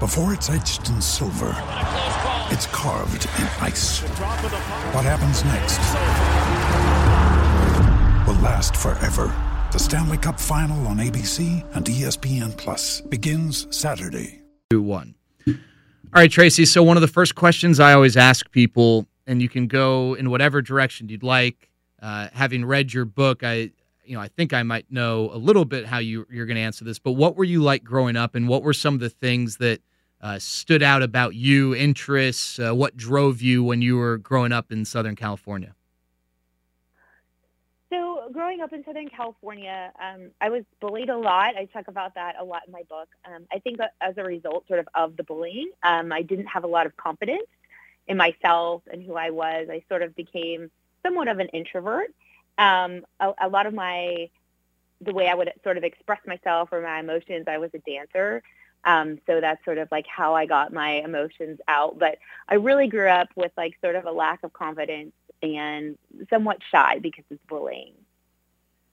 Before it's etched in silver, it's carved in ice. What happens next will last forever. The Stanley Cup Final on ABC and ESPN Plus begins Saturday. Two one. All right, Tracy. So one of the first questions I always ask people, and you can go in whatever direction you'd like. Uh, having read your book, I, you know, I think I might know a little bit how you you're going to answer this. But what were you like growing up, and what were some of the things that uh, stood out about you, interests, uh, what drove you when you were growing up in Southern California? So, growing up in Southern California, um, I was bullied a lot. I talk about that a lot in my book. Um, I think as a result, sort of, of the bullying, um, I didn't have a lot of confidence in myself and who I was. I sort of became somewhat of an introvert. Um, a, a lot of my the way I would sort of express myself or my emotions, I was a dancer. Um, so that's sort of like how I got my emotions out. But I really grew up with like sort of a lack of confidence and somewhat shy because of bullying.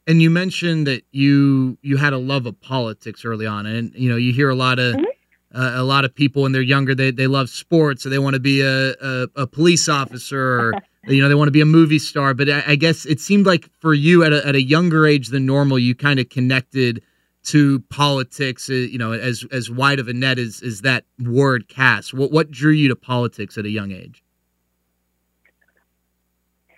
And you mentioned that you you had a love of politics early on, and you know you hear a lot of mm-hmm. uh, a lot of people when they're younger they they love sports, or they want to be a, a, a police officer, or you know they want to be a movie star. But I, I guess it seemed like for you at a, at a younger age than normal, you kind of connected to politics, uh, you know, as as wide of a net as, as that word casts? What what drew you to politics at a young age?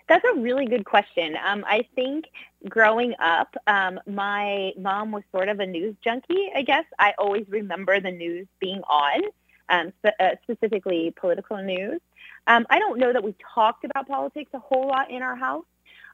That's a really good question. Um, I think growing up, um, my mom was sort of a news junkie. I guess I always remember the news being on, um, spe- uh, specifically political news. Um, I don't know that we talked about politics a whole lot in our house.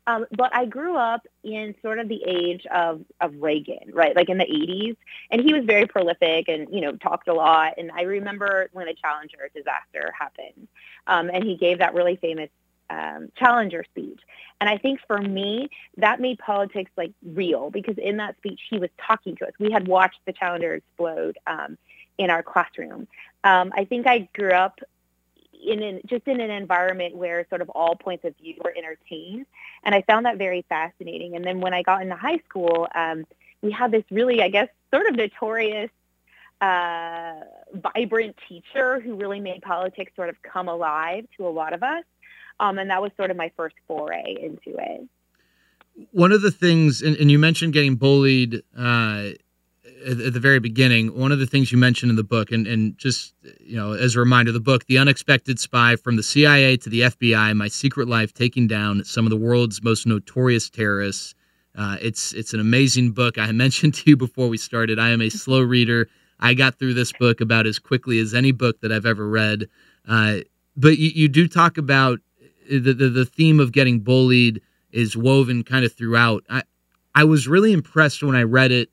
Um, but I grew up in sort of the age of, of Reagan, right? Like in the 80s. And he was very prolific and, you know, talked a lot. And I remember when the Challenger disaster happened. Um, and he gave that really famous um, Challenger speech. And I think for me, that made politics like real because in that speech, he was talking to us. We had watched the Challenger explode um, in our classroom. Um, I think I grew up in an, just in an environment where sort of all points of view were entertained. And I found that very fascinating. And then when I got into high school, um, we had this really, I guess, sort of notorious, uh, vibrant teacher who really made politics sort of come alive to a lot of us. Um, and that was sort of my first foray into it. One of the things, and, and you mentioned getting bullied uh, at the very beginning, one of the things you mentioned in the book, and, and just you know, as a reminder, the book, "The Unexpected Spy: From the CIA to the FBI: My Secret Life Taking Down Some of the World's Most Notorious Terrorists." Uh, it's it's an amazing book. I mentioned to you before we started. I am a slow reader. I got through this book about as quickly as any book that I've ever read. Uh, but you, you do talk about the, the the theme of getting bullied is woven kind of throughout. I I was really impressed when I read it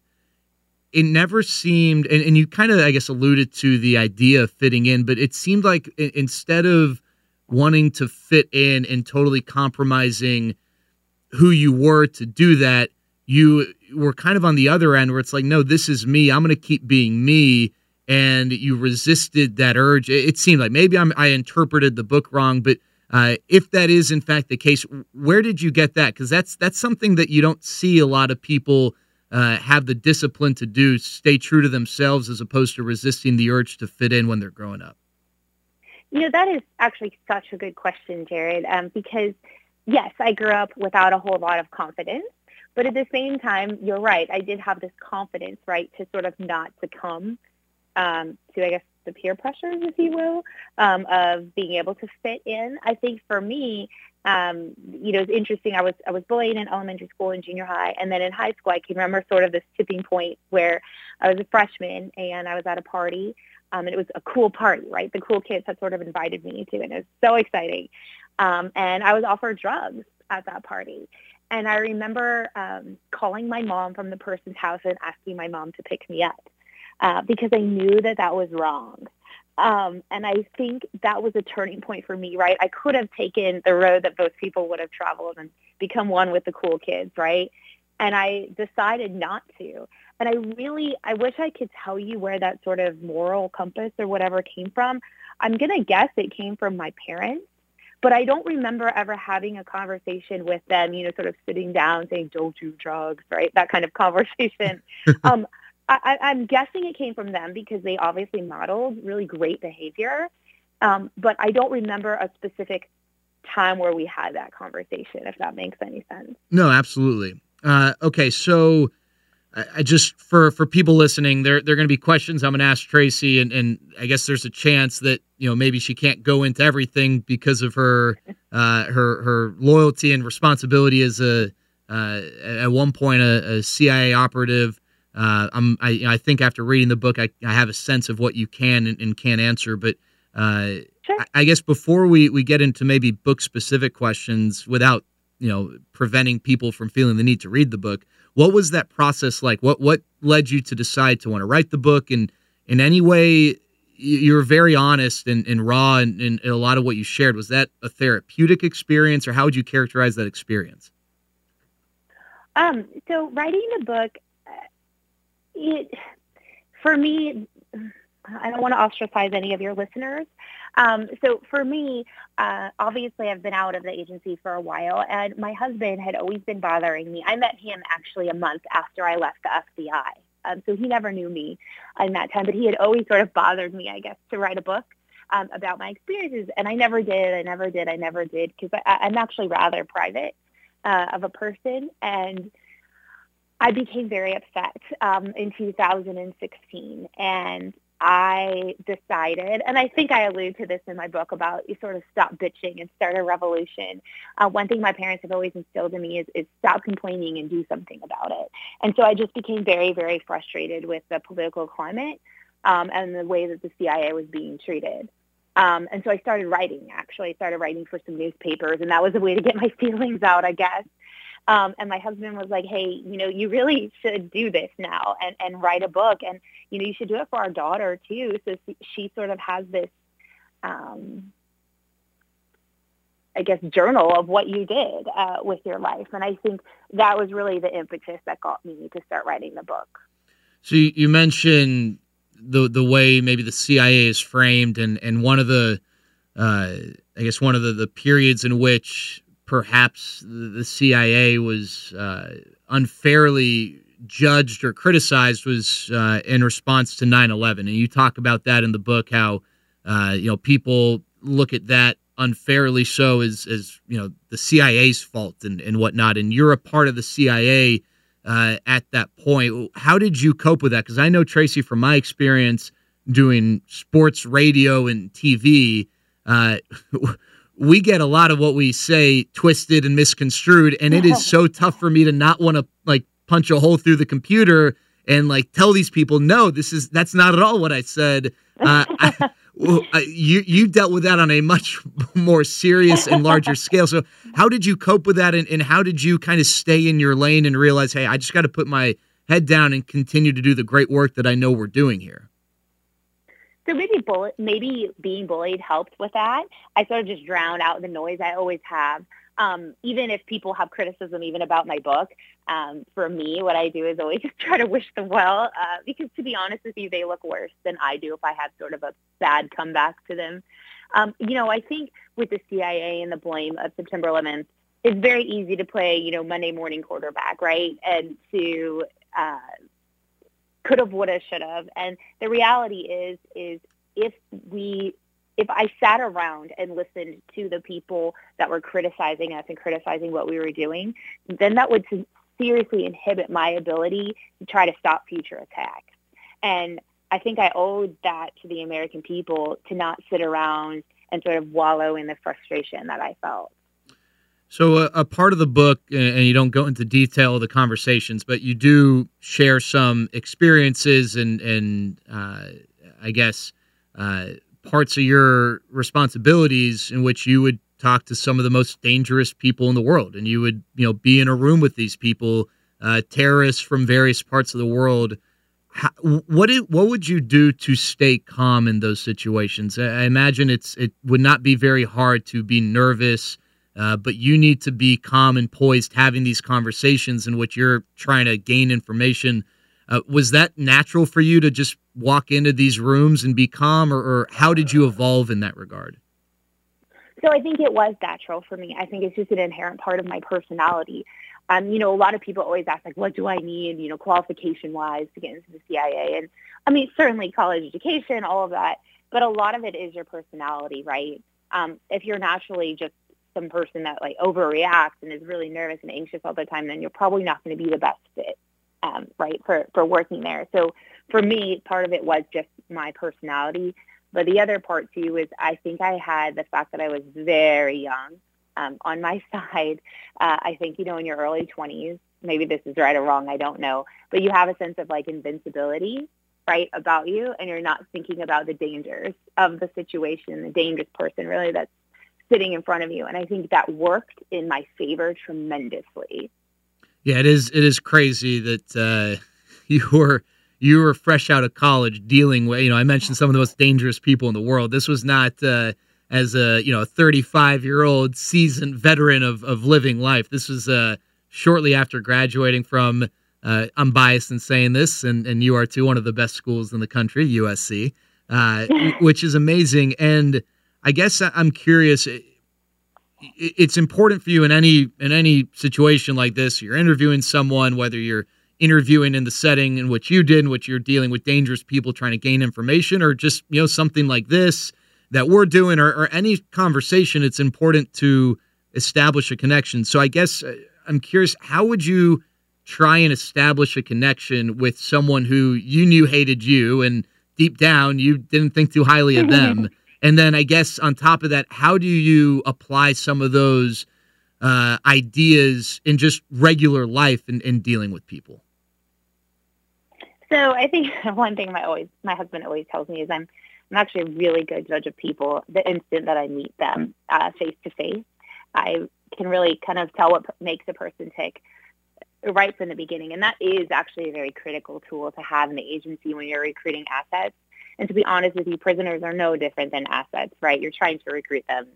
it never seemed and, and you kind of i guess alluded to the idea of fitting in but it seemed like instead of wanting to fit in and totally compromising who you were to do that you were kind of on the other end where it's like no this is me. I'm going to keep being me and you resisted that urge. It, seemed like maybe I'm, i interpreted the book wrong but uh, if that is in fact the case where did you get that? Because that's that's something that you don't see a lot of people uh, have the discipline to do, stay true to themselves as opposed to resisting the urge to fit in when they're growing up? You know, that is actually such a good question, Jared, um, because yes, I grew up without a whole lot of confidence. But at the same time, you're right. I did have this confidence, right, to sort of not succumb um, to, I guess, the peer pressures, if you will, um, of being able to fit in. I think for me, um, you know, it's interesting. I was I was bullied in elementary school and junior high, and then in high school, I can remember sort of this tipping point where I was a freshman and I was at a party, um, and it was a cool party, right? The cool kids had sort of invited me to, and it was so exciting. Um, and I was offered drugs at that party, and I remember um, calling my mom from the person's house and asking my mom to pick me up uh, because I knew that that was wrong. Um, and I think that was a turning point for me, right? I could have taken the road that most people would have traveled and become one with the cool kids, right? And I decided not to. And I really, I wish I could tell you where that sort of moral compass or whatever came from. I'm going to guess it came from my parents, but I don't remember ever having a conversation with them, you know, sort of sitting down saying, don't do drugs, right? That kind of conversation. um, I, I'm guessing it came from them because they obviously modeled really great behavior. Um, but I don't remember a specific time where we had that conversation, if that makes any sense. No, absolutely. Uh, okay, so I just for for people listening, there there are going to be questions I'm going to ask Tracy, and and I guess there's a chance that you know maybe she can't go into everything because of her uh, her her loyalty and responsibility as a uh, at one point a, a CIA operative. Uh, I'm I, I think after reading the book, I, I have a sense of what you can and, and can't answer, but uh, sure. I, I guess before we we get into maybe book specific questions, without you know preventing people from feeling the need to read the book what was that process like? What what led you to decide to want to write the book? And in any way, you're very honest and, and raw and, and a lot of what you shared. Was that a therapeutic experience, or how would you characterize that experience? Um, so writing the book, it for me, I don't want to ostracize any of your listeners, um, so for me, uh, obviously, I've been out of the agency for a while, and my husband had always been bothering me. I met him actually a month after I left the FBI. Um, so he never knew me in that time, but he had always sort of bothered me, I guess, to write a book um, about my experiences. And I never did. I never did. I never did because I'm actually rather private uh, of a person. And I became very upset um, in 2016. And I decided, and I think I allude to this in my book about you sort of stop bitching and start a revolution. Uh, one thing my parents have always instilled in me is, is stop complaining and do something about it. And so I just became very, very frustrated with the political climate um, and the way that the CIA was being treated. Um, and so I started writing, actually. I started writing for some newspapers, and that was a way to get my feelings out, I guess. Um, and my husband was like, hey, you know, you really should do this now and, and write a book. And, you know, you should do it for our daughter too. So she sort of has this, um, I guess, journal of what you did uh, with your life. And I think that was really the impetus that got me to start writing the book. So you, mentioned the the way maybe the CIA is framed, and and one of the, uh, I guess one of the, the periods in which perhaps the CIA was uh, unfairly judged or criticized was uh, in response to 9/11, and you talk about that in the book. How uh, you know people look at that unfairly so as as you know the CIA's fault and and whatnot, and you're a part of the CIA uh, at that point. How did you cope with that? Because I know Tracy from my experience doing sports radio and TV. We get a lot of what we say twisted and misconstrued and it is so tough for me to not want to like punch a hole through the computer and like tell these people no this is that's not at all what i said. Uh, I, well, I, you you dealt with that on a much more serious and larger scale. So how did you cope with that and, and how did you kind of stay in your lane and realize hey i just got to put my head down and continue to do the great work that i know we're doing here so maybe bullet, maybe being bullied helped with that. I sort of just drowned out the noise I always have. Um, even if people have criticism even about my book, um, for me, what I do is always try to wish them well. Uh, because to be honest with you, they look worse than I do if I have sort of a bad comeback to them. Um, you know, I think with the CIA and the blame of September 11th, it's very easy to play, you know, Monday morning quarterback, right? And to uh, could have, would have, should have. And the reality is, is if we, if I sat around and listened to the people that were criticizing us and criticizing what we were doing, then that would seriously inhibit my ability to try to stop future attacks. And I think I owed that to the American people to not sit around and sort of wallow in the frustration that I felt. So, a, a, part of the book, and you don't go into detail of the conversations, but you do share some experiences and, and uh, I guess, uh, parts of your responsibilities in which you would talk to some of the most dangerous people in the world, and you would, you know, be in a room with these people, uh, terrorists from various parts of the world. how, what it, what would you do to stay calm in those situations? I imagine it's it would not be very hard to be nervous, uh, but you need to be calm and poised having these conversations in which you're trying to gain information. Uh, was that natural for you to just walk into these rooms and be calm, or, or how did you evolve in that regard? So I think it was natural for me. I think it's just an inherent part of my personality. Um, you know, a lot of people always ask, like, what do I need, you know, qualification-wise to get into the CIA? And I mean, certainly college education, all of that, but a lot of it is your personality, right? Um, if you're naturally just some person that like overreacts and is really nervous and anxious all the time, then you're probably not going to be the best fit, um, right, for, for working there. So for me, part of it was just my personality. But the other part too is I think I had the fact that I was very young um, on my side. Uh, I think, you know, in your early 20s, maybe this is right or wrong, I don't know, but you have a sense of like invincibility, right, about you, and you're not thinking about the dangers of the situation, the dangerous person really that's sitting in front of you. And I think that worked in my favor tremendously. Yeah, it is. It is crazy that uh, you were you were fresh out of college dealing with. You know, I mentioned some of the most dangerous people in the world. This was not. Uh, as a you know a 35 year old seasoned veteran of of living life. This was uh, shortly after graduating from. Uh, I'm biased in saying this, and and you are too. One of the best schools in the country, USC, uh, which is amazing. And I guess I'm curious. It's important for you in any in any situation like this. You're interviewing someone, whether you're interviewing in the setting in which you did, in which you're dealing with dangerous people trying to gain information, or just you know something like this that we're doing or, or any conversation, it's important to establish a connection. So I guess uh, I'm curious, how would you try and establish a connection with someone who you knew hated you and deep down you didn't think too highly of them? and then I guess on top of that, how do you apply some of those uh, ideas in just regular life and in dealing with people? So I think one thing my always my husband always tells me is I'm I'm actually a really good judge of people the instant that I meet them face to face. I can really kind of tell what makes a person tick right from the beginning. And that is actually a very critical tool to have in the agency when you're recruiting assets. And to be honest with you, prisoners are no different than assets, right? You're trying to recruit them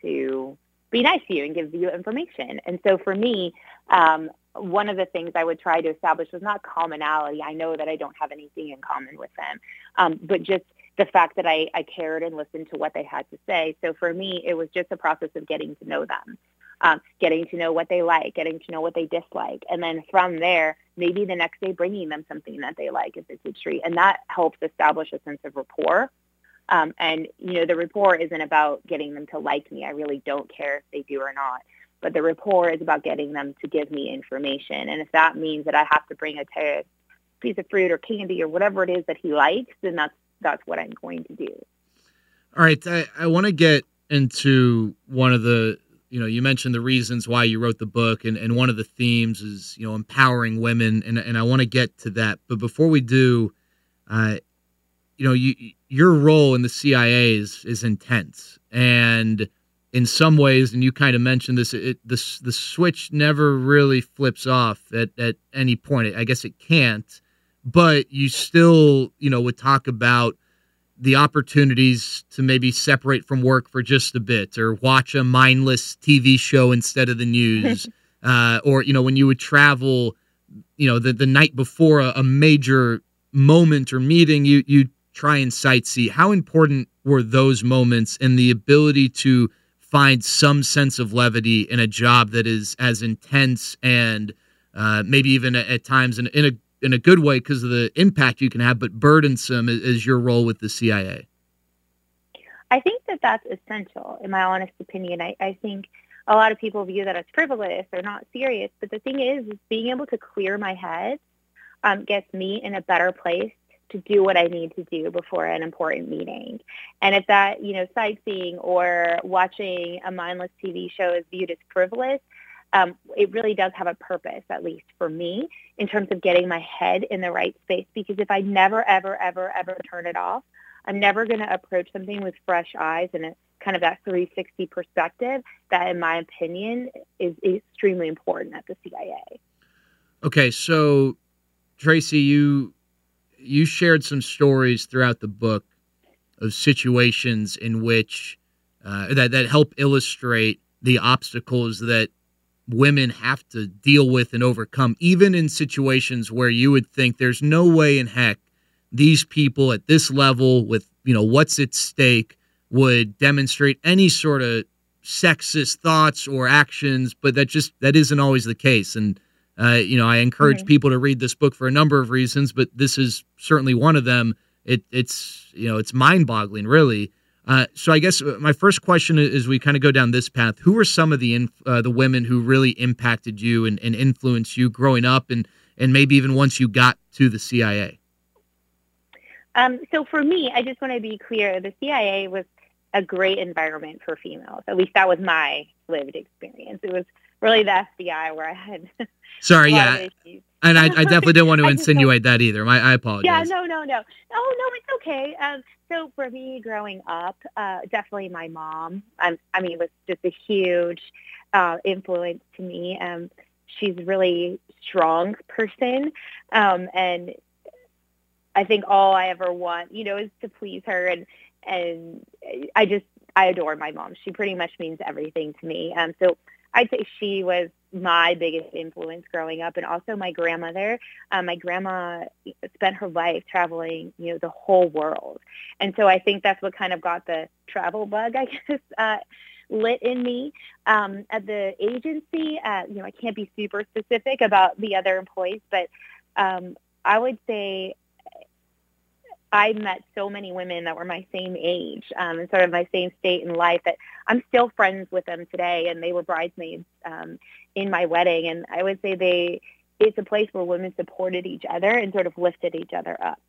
to be nice to you and give you information. And so for me, um, one of the things I would try to establish was not commonality. I know that I don't have anything in common with them, um, but just the fact that I, I cared and listened to what they had to say. So for me, it was just a process of getting to know them, um, getting to know what they like, getting to know what they dislike. And then from there, maybe the next day bringing them something that they like if it's a treat. And that helps establish a sense of rapport. Um, and, you know, the rapport isn't about getting them to like me. I really don't care if they do or not. But the rapport is about getting them to give me information. And if that means that I have to bring a piece of fruit or candy or whatever it is that he likes, then that's that's what I'm going to do. All right, I, I want to get into one of the you know you mentioned the reasons why you wrote the book and, and one of the themes is you know empowering women and, and i want to get to that. But before we do uh, you know you, your role in the cia is, is intense. And in some ways and you kind of mentioned this it, the, the switch never really flips off at, at any point. I guess it can't. But you still, you know, would talk about the opportunities to maybe separate from work for just a bit or watch a mindless TV show instead of the news. uh, or, you know, when you would travel, you know, the, the night before a, a major moment or meeting, you, you try and sightsee. How important were those moments and the ability to find some sense of levity in a job that is as intense and uh, maybe even at, at times in, in a in a good way because of the impact you can have, but burdensome is your role with the CIA? I think that that's essential, in my honest opinion. I, I think a lot of people view that as frivolous or not serious, but the thing is, is being able to clear my head um, gets me in a better place to do what I need to do before an important meeting. And if that, you know, sightseeing or watching a mindless TV show is viewed as frivolous, um, it really does have a purpose, at least for me, in terms of getting my head in the right space. Because if I never, ever, ever, ever turn it off, I'm never going to approach something with fresh eyes and a, kind of that 360 perspective that, in my opinion, is, is extremely important at the CIA. Okay, so Tracy, you you shared some stories throughout the book of situations in which uh, that that help illustrate the obstacles that women have to deal with and overcome, even in situations where you would think there's no way in heck these people at this level with you know what's at stake would demonstrate any sort of sexist thoughts or actions, but that just that isn't always the case. And uh, you know, I encourage people to read this book for a number of reasons, but this is certainly one of them. It, it's you know it's mind-boggling, really. Uh, so I guess uh, my first question is: we kind of go down this path. Who were some of the inf- uh, the women who really impacted you and, and influenced you growing up, and and maybe even once you got to the CIA? Um, so for me, I just want to be clear: the CIA was a great environment for females. At least that was my lived experience. It was really that's the FBI where I had. Sorry, yeah. And I, I, definitely didn't want to insinuate that either. My, I apologize. Yeah, no, no, no. Oh, no, it's okay. Um, so for me, growing up, uh, definitely my mom. Um, I mean, was just a huge uh, influence to me. Um, she's a really strong person, um, and I think all I ever want, you know, is to please her. And and I just I adore my mom. She pretty much means everything to me. Um, so I'd say she was my biggest influence growing up, and also my grandmother. Um, my grandma spent her life traveling, you know, the whole world, and so I think that's what kind of got the travel bug, I guess, uh, lit in me. Um, at the agency, uh, you know, I can't be super specific about the other employees, but um, I would say I met so many women that were my same age um, and sort of my same state in life that I'm still friends with them today, and they were bridesmaids um, in my wedding. And I would say they it's a place where women supported each other and sort of lifted each other up.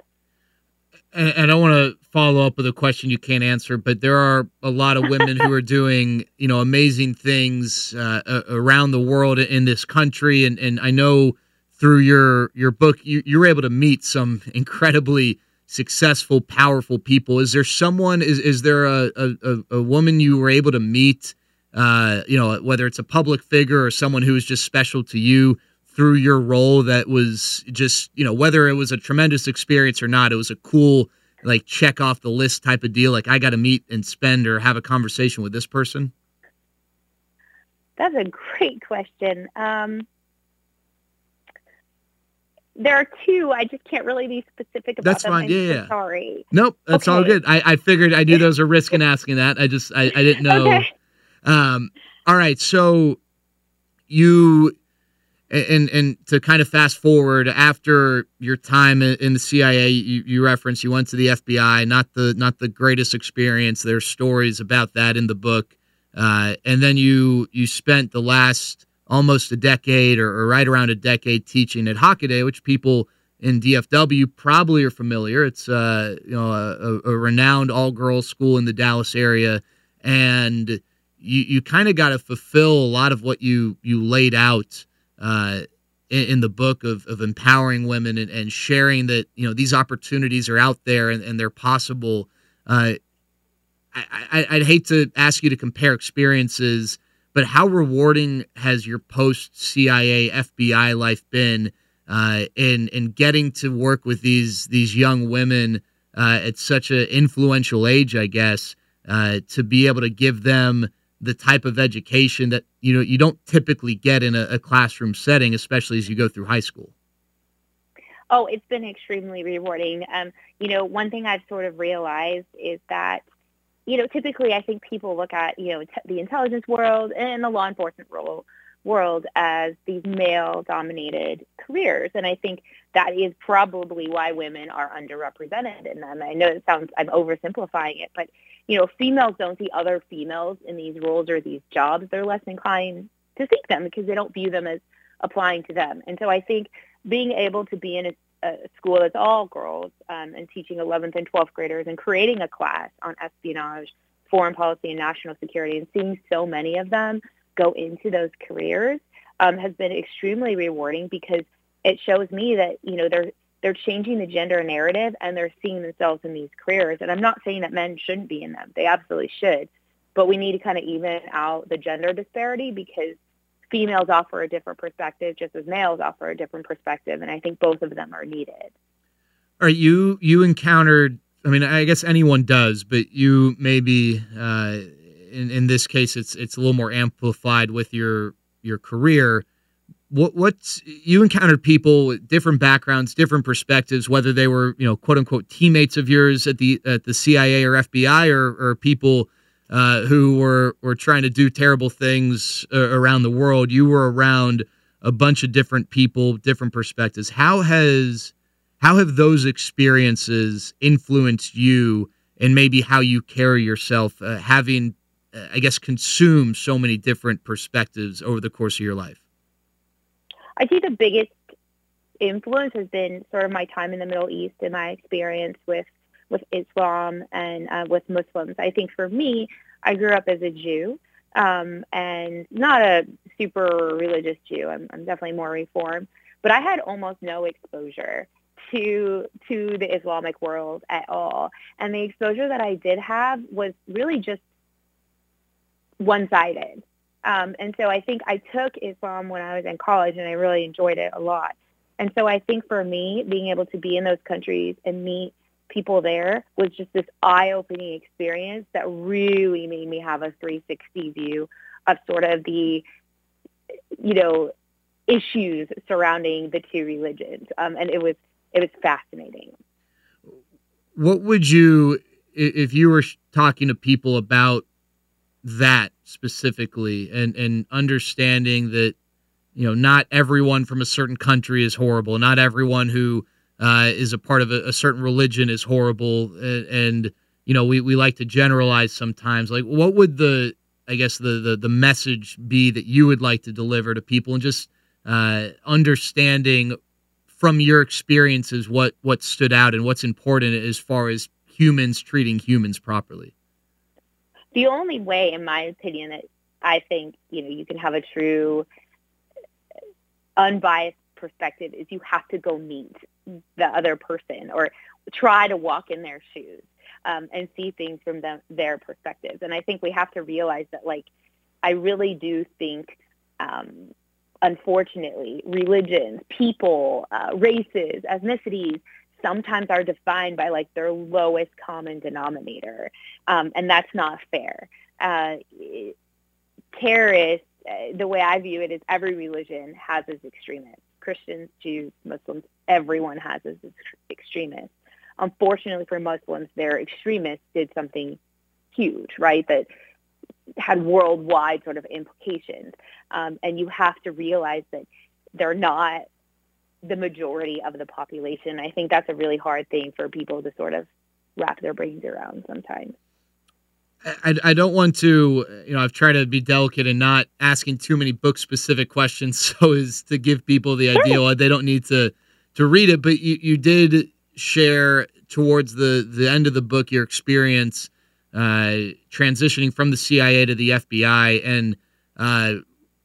And, and I want to follow up with a question you can't answer, but there are a lot of women who are doing, you know, amazing things uh, around the world in this country, and and I know through your your book you, you were able to meet some incredibly successful, powerful people. Is there someone? Is is there a a, a woman you were able to meet? Uh, you know, whether it's a public figure or someone who was just special to you through your role that was just you know whether it was a tremendous experience or not, it was a cool like check off the list type of deal. Like I got to meet and spend or have a conversation with this person. That's a great question. Um, there are two. I just can't really be specific about that's them. fine. I'm yeah, yeah. Sorry. Nope, that's okay. all good. I, I figured I knew there was a risk in asking that. I just I, I didn't know. okay. Um. All right. So you and and to kind of fast forward after your time in the CIA, you, you reference you went to the FBI. Not the not the greatest experience. There's stories about that in the book, uh, and then you you spent the last almost a decade or, or right around a decade teaching at Hockaday, which people in DFW probably are familiar. It's uh, you know a, a renowned all girls school in the Dallas area, and you you kind of got to fulfill a lot of what you you laid out uh, in, the book of of empowering women and, and, sharing that you know these opportunities are out there and, and they're possible. Uh, I, I, would hate to ask you to compare experiences but how rewarding has your post CIA FBI life been uh, in in getting to work with these these young women uh, at such an influential age? I guess uh, to be able to give them the type of education that you know you don't typically get in a, a classroom setting, especially as you go through high school. Oh, it's been extremely rewarding. Um, you know, one thing I've sort of realized is that you know, typically I think people look at, you know, the intelligence world and the law enforcement role, world as these male-dominated careers. And I think that is probably why women are underrepresented in them. I know it sounds, I'm oversimplifying it, but, you know, females don't see other females in these roles or these jobs. They're less inclined to seek them because they don't view them as applying to them. And so I think being able to be in a a school that's all girls um, and teaching 11th and 12th graders and creating a class on espionage, foreign policy, and national security, and seeing so many of them go into those careers um, has been extremely rewarding because it shows me that you know they're they're changing the gender narrative and they're seeing themselves in these careers. And I'm not saying that men shouldn't be in them; they absolutely should, but we need to kind of even out the gender disparity because females offer a different perspective just as males offer a different perspective and i think both of them are needed right, you you encountered. I mean, I guess anyone does, but you maybe uh, in in this case, it's it's a little more amplified with your your career. What what's you encountered people with different backgrounds, different perspectives, whether they were you know quote unquote teammates of yours at the at the CIA or FBI, or or people uh, who were were trying to do terrible things uh, around the world. You were around a bunch of different people, different perspectives. How has how have those experiences influenced you and maybe how you carry yourself, uh, having uh, I guess consumed so many different perspectives over the course of your life? I think the biggest influence has been sort of my time in the Middle East and my experience with with Islam and uh, with Muslims. I think for me, I grew up as a Jew um, and not a super religious Jew. I'm, I'm definitely more reformed, but I had almost no exposure to to the Islamic world at all. And the exposure that I did have was really just one-sided. Um, and so I think I took Islam when I was in college, and I really enjoyed it a lot. And so I think for me, being able to be in those countries and meet people there was just this eye-opening experience that really made me have a 360 view of sort of the, you know, issues surrounding the two religions. Um, and it was it was fascinating. What would you, if you were talking to people about that specifically, and and understanding that, you know, not everyone from a certain country is horrible, not everyone who uh, is a part of a, a, certain religion is horrible, and, and you know we, we like to generalize sometimes. Like, what would the I guess the, the the message be that you would like to deliver to people, and just uh, understanding from your experiences what what stood out and what's important as far as humans treating humans properly. The only way, in my opinion, that I think you know you can have a true unbiased perspective is you have to go meet the other person or try to walk in their shoes um, and see things from them, their perspectives. And I think we have to realize that, like, I really do think, um, unfortunately, religions, people, uh, races, ethnicities, sometimes are defined by like their lowest common denominator, um, and that's not fair. Uh, terrorists, uh, the way I view it is every religion has its extremists. Christians, Jews, Muslims, everyone has as extremists. Unfortunately for Muslims, their extremists did something huge, right? That had worldwide sort of implications. Um, and you have to realize that they're not the majority of the population. I think that's a really hard thing for people to sort of wrap their brains around sometimes. I, I don't want to, you know, I've tried to be delicate and not asking too many book specific questions so as to give people the idea they don't need to to read it. But you, you did share towards the, the end of the book your experience uh, transitioning from the CIA to the FBI. And uh,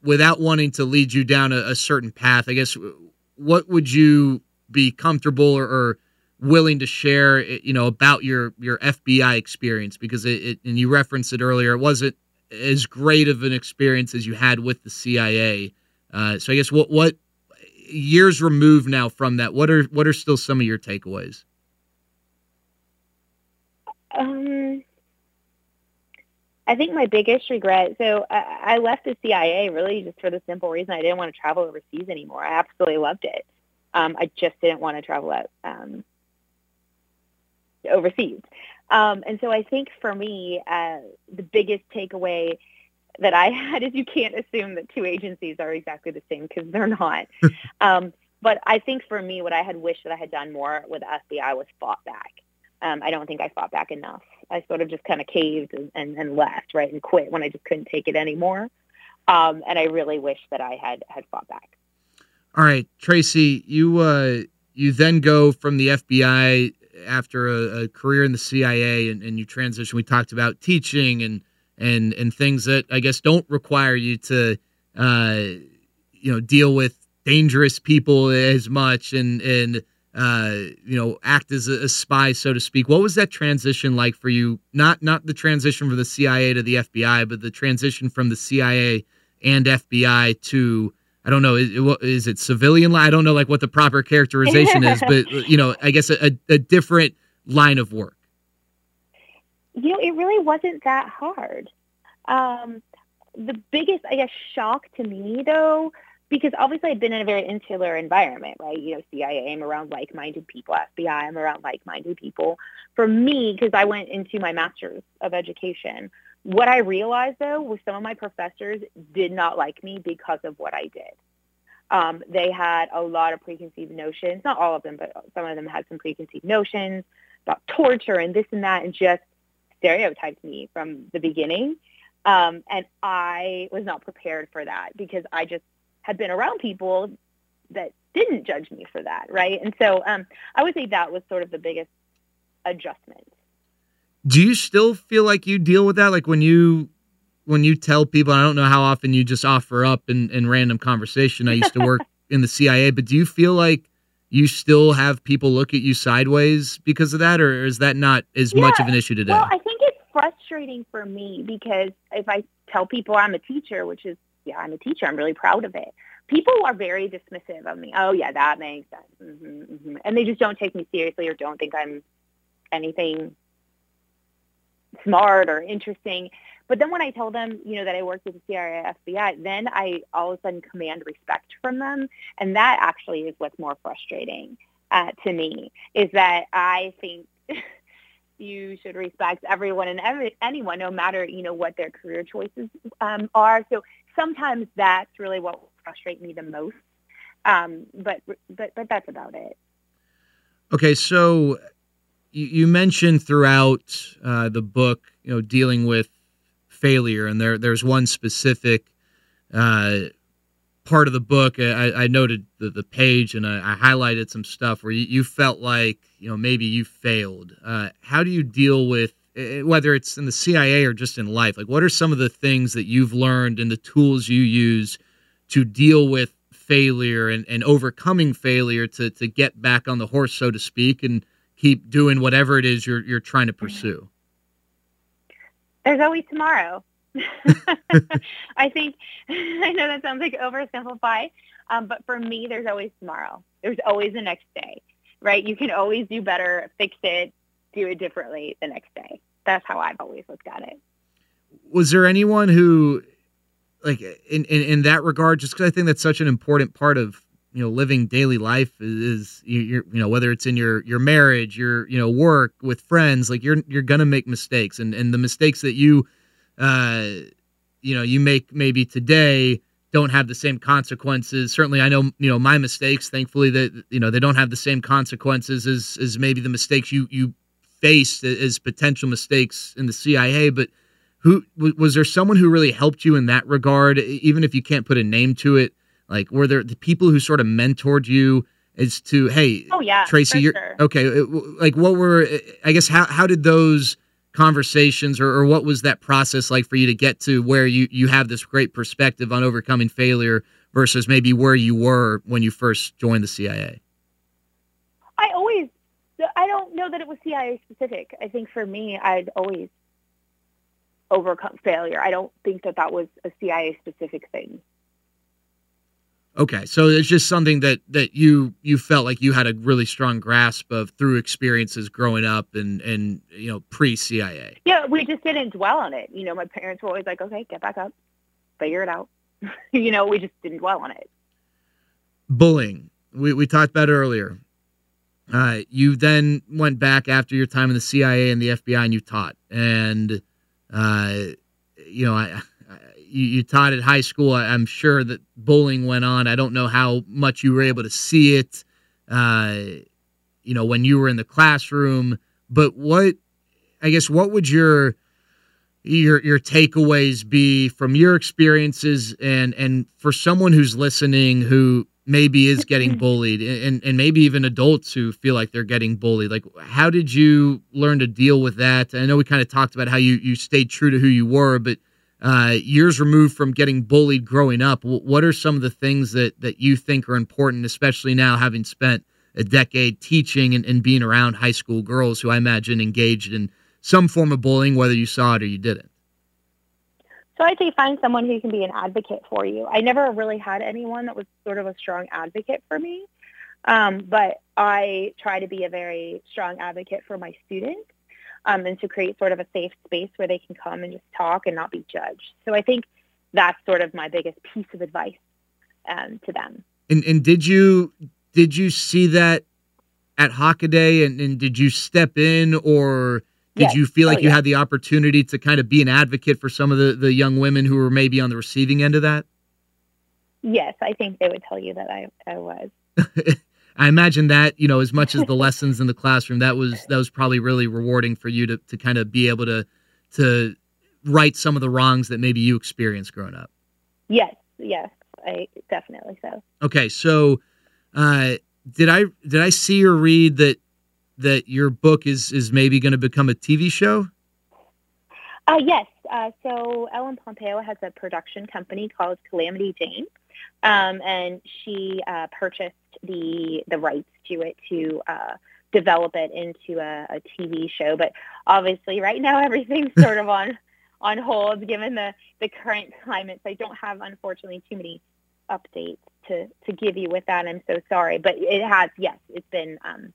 without wanting to lead you down a, a, certain path, I guess, what would you be comfortable or, or willing to share, eh, you know, about your your FBI experience because it, it, and you referenced it earlier. It wasn't as great of an experience as you had with the CIA. Uh, so I guess what what years removed now from that, what are what are still some of your takeaways? Um, I think my biggest regret. So I, I left the CIA really just for the simple reason I didn't want to travel overseas anymore. I absolutely loved it. Um, I just didn't want to travel out um, overseas. Um, and so I think for me, uh, the biggest takeaway that I had is you can't assume that two agencies are exactly the same because they're not. um, but I think for me, what I had wished that I had done more with FBI was fought back. Um, I don't think I fought back enough. I sort of just kind of caved and, and, and, left, right, and quit when I just couldn't take it anymore. Um, and I really wish that I had had fought back. All right, Tracy, you uh, you then go from the FBI after a, a career in the CIA and, and you transition. We talked about teaching and and and things that I guess don't require you to uh, you know deal with dangerous people as much and and uh, you know act as a, a, spy so to speak. What was that transition like for you? Not not the transition from the CIA to the FBI, but the transition from the CIA and FBI to I don't know. Is, is it civilian? I don't know like what the proper characterization is, but you know, I guess a, a different line of work. You know, it really wasn't that hard. Um, the biggest, I guess, shock to me though, because obviously I've been in a very insular environment, right? You know, CIA, I'm around like-minded people. FBI, I'm around like-minded people. For me, because I went into my master's of education, what I realized though was some of my professors did not like me because of what I did. Um, they had a lot of preconceived notions, not all of them, but some of them had some preconceived notions about torture and this and that, and just stereotyped me from the beginning. Um, and I was not prepared for that because I just had been around people that didn't judge me for that, right? And so um, I would say that was sort of the biggest adjustment. Do you still feel like you deal with that? Like when you when you tell people, I don't know how often you just offer up in, in random conversation. I used to work in the CIA, but do you feel like you still have people look at you sideways because of that, or is that not as yeah. much of an issue today? Well, I think it's frustrating for me because if I tell people I'm a teacher, which is, yeah, I'm a teacher, I'm really proud of it. People are very dismissive of me. Oh, yeah, that makes sense. Mm-hmm, mm-hmm. And they just don't take me seriously or don't think I'm anything smart or interesting. But then when I tell them, you know, that I worked with the CIA, FBI, then I all of a sudden command respect from them, and that actually is what's more frustrating uh, to me. Is that I think you should respect everyone and every, anyone, no matter you know what their career choices um, are. So sometimes that's really what frustrates me the most. Um, but but but that's about it. Okay, so you, you mentioned throughout uh, the book, you know, dealing with failure, and there there's one specific uh, part of the book. I, I noted the, the page and I, I, highlighted some stuff where you, you, felt like you know maybe you failed. Uh, how do you deal with whether it's in the CIA or just in life? Like, what are some of the things that you've learned and the tools you use to deal with failure and, and overcoming failure to to get back on the horse, so to speak, and keep doing whatever it is you're you're trying to pursue? There's always tomorrow. I think I know that sounds like oversimplify, um, but for me, there's always tomorrow. There's always the next day, right? You can always do better, fix it, do it differently the next day. That's how I've always looked at it. Was there anyone who, like, in in, in that regard, just because I think that's such an important part of you know living daily life is, you you know whether it's in your your marriage your you know work with friends like you're you're gonna make mistakes and and the mistakes that you uh you know you make maybe today don't have the same consequences certainly i know you know my mistakes thankfully that you know they don't have the same consequences as as maybe the mistakes you you faced as potential mistakes in the cia but who was there someone who really helped you in that regard even if you can't put a name to it like, were there the people who sort of mentored you as to, hey, oh yeah, Tracy, you're sure. okay. Like, what were I guess how how did those conversations or, or what was that process like for you to get to where you you have this great perspective on overcoming failure versus maybe where you were when you first joined the CIA? I always, I don't know that it was CIA specific. I think for me, I'd always overcome failure. I don't think that that was a CIA specific thing. Okay, so it's just something that that you you felt like you had a really strong grasp of through experiences growing up and and you know pre CIA. Yeah, we just didn't dwell on it. You know, my parents were always like, "Okay, get back up, figure it out." you know, we just didn't dwell on it. Bullying, we we talked about earlier. Uh, you then went back after your time in the CIA and the FBI, and you taught. And uh, you know, I you, you taught at high school. I, am sure that bullying went on. I don't know how much you were able to see it, uh, you know, when you were in the classroom. But what, I guess, what would your your your takeaways be from your experiences and and for someone who's listening who maybe is getting bullied and and maybe even adults who feel like they're getting bullied like how did you learn to deal with that i know we kind of talked about how you you stayed true to who you were but uh, years removed from getting bullied growing up, what are some of the things that that you think are important, especially now having spent a decade teaching and, and being around high school girls who I imagine engaged in some form of bullying, whether you saw it or you didn't? So I'd say find someone who can be an advocate for you. I never really had anyone that was sort of a strong advocate for me, um, but I try to be a very strong advocate for my students um, and to create sort of a safe space where they can come and just talk and not be judged. So I think that's sort of my biggest piece of advice um, to them. And and did you did you see that at Hockaday and, and did you step in or did Yes. you feel like Oh, you yeah. had the opportunity to kind of be an advocate for some of the, the young women who were maybe on the receiving end of that? Yes, I think they would tell you that I, I was. I imagine that, you know, as much as the lessons in the classroom, that was that was probably really rewarding for you to, to kind of be able to to right some of the wrongs that maybe you experienced growing up. Yes, yes, I definitely so. Okay, so uh, did I did I see or read that that your book is is maybe going to become a TV show? Uh, yes. Uh, so Ellen Pompeo has a production company called Calamity Jane, um, and she uh, purchased the the rights to it to uh, develop it into a, a TV show. But obviously, right now everything's sort of on on hold given the the current climate. So I don't have, unfortunately, too many updates to to give you with that. I'm so sorry, but it has. Yes, it's been um,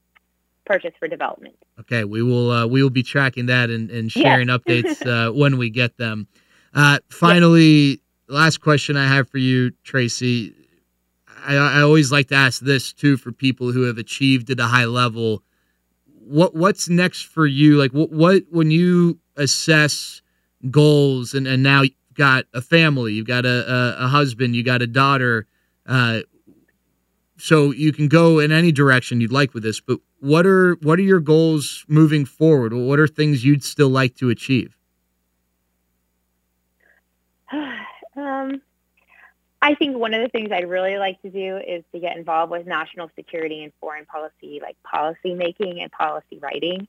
purchased for development. Okay, we will uh, we will be tracking that and, and sharing updates uh, when we get them. Uh, finally, last question I have for you, Tracy. I, I always like to ask this too for people who have achieved at a high level. What what's next for you? Like what what when you assess goals and, and now you've got a family, you've got a, a, a husband, you got a daughter. Uh, so you can go in any direction you'd like with this, but what are what are your goals moving forward? What are things you'd still like to achieve? um, I think one of the things I'd really like to do is to get involved with national security and foreign policy, like policy making and policy writing.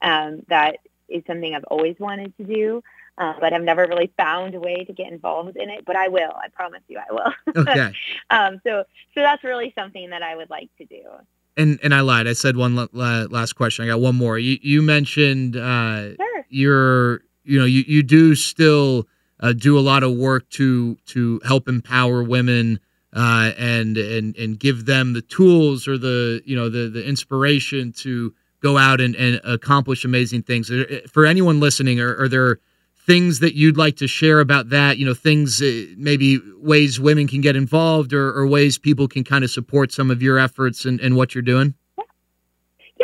Um, that is something I've always wanted to do, uh, but I've never really found a way to get involved in it. But I will. I promise you, I will. Okay. um, so, so that's really something that I would like to do. And and I lied. I said one la- la- last question. I got one more. You you mentioned uh, Sure. you're you know you you do still uh, do a lot of work to to help empower women uh, and and and give them the tools or the you know the the inspiration to go out and, and accomplish amazing things. Uh, For anyone listening, are, are there things that you'd like to share about that? You know, things uh, maybe ways women can get involved or, or ways people can kind of support some of your efforts and, and what you're doing.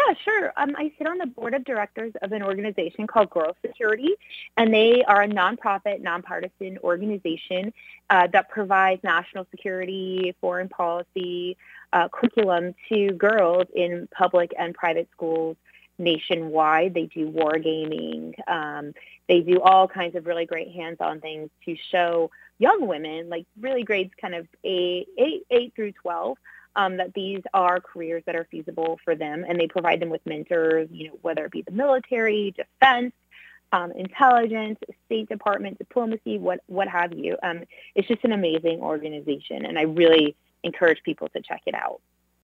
Yeah, sure. Um, I sit on the board of directors of an organization called Girl Security, and they are a nonprofit, nonpartisan organization uh, that provides national security, foreign policy uh, curriculum to girls in public and private schools nationwide. They do wargaming. Um, they do all kinds of really great hands-on things to show young women, like really grades kind of eight, eight, eight through 12, um, that these are careers that are feasible for them, and they provide them with mentors, you know, whether it be the military, defense, um, intelligence, State Department, diplomacy, what what have you. Um, it's just an amazing organization, and I really encourage people to check it out.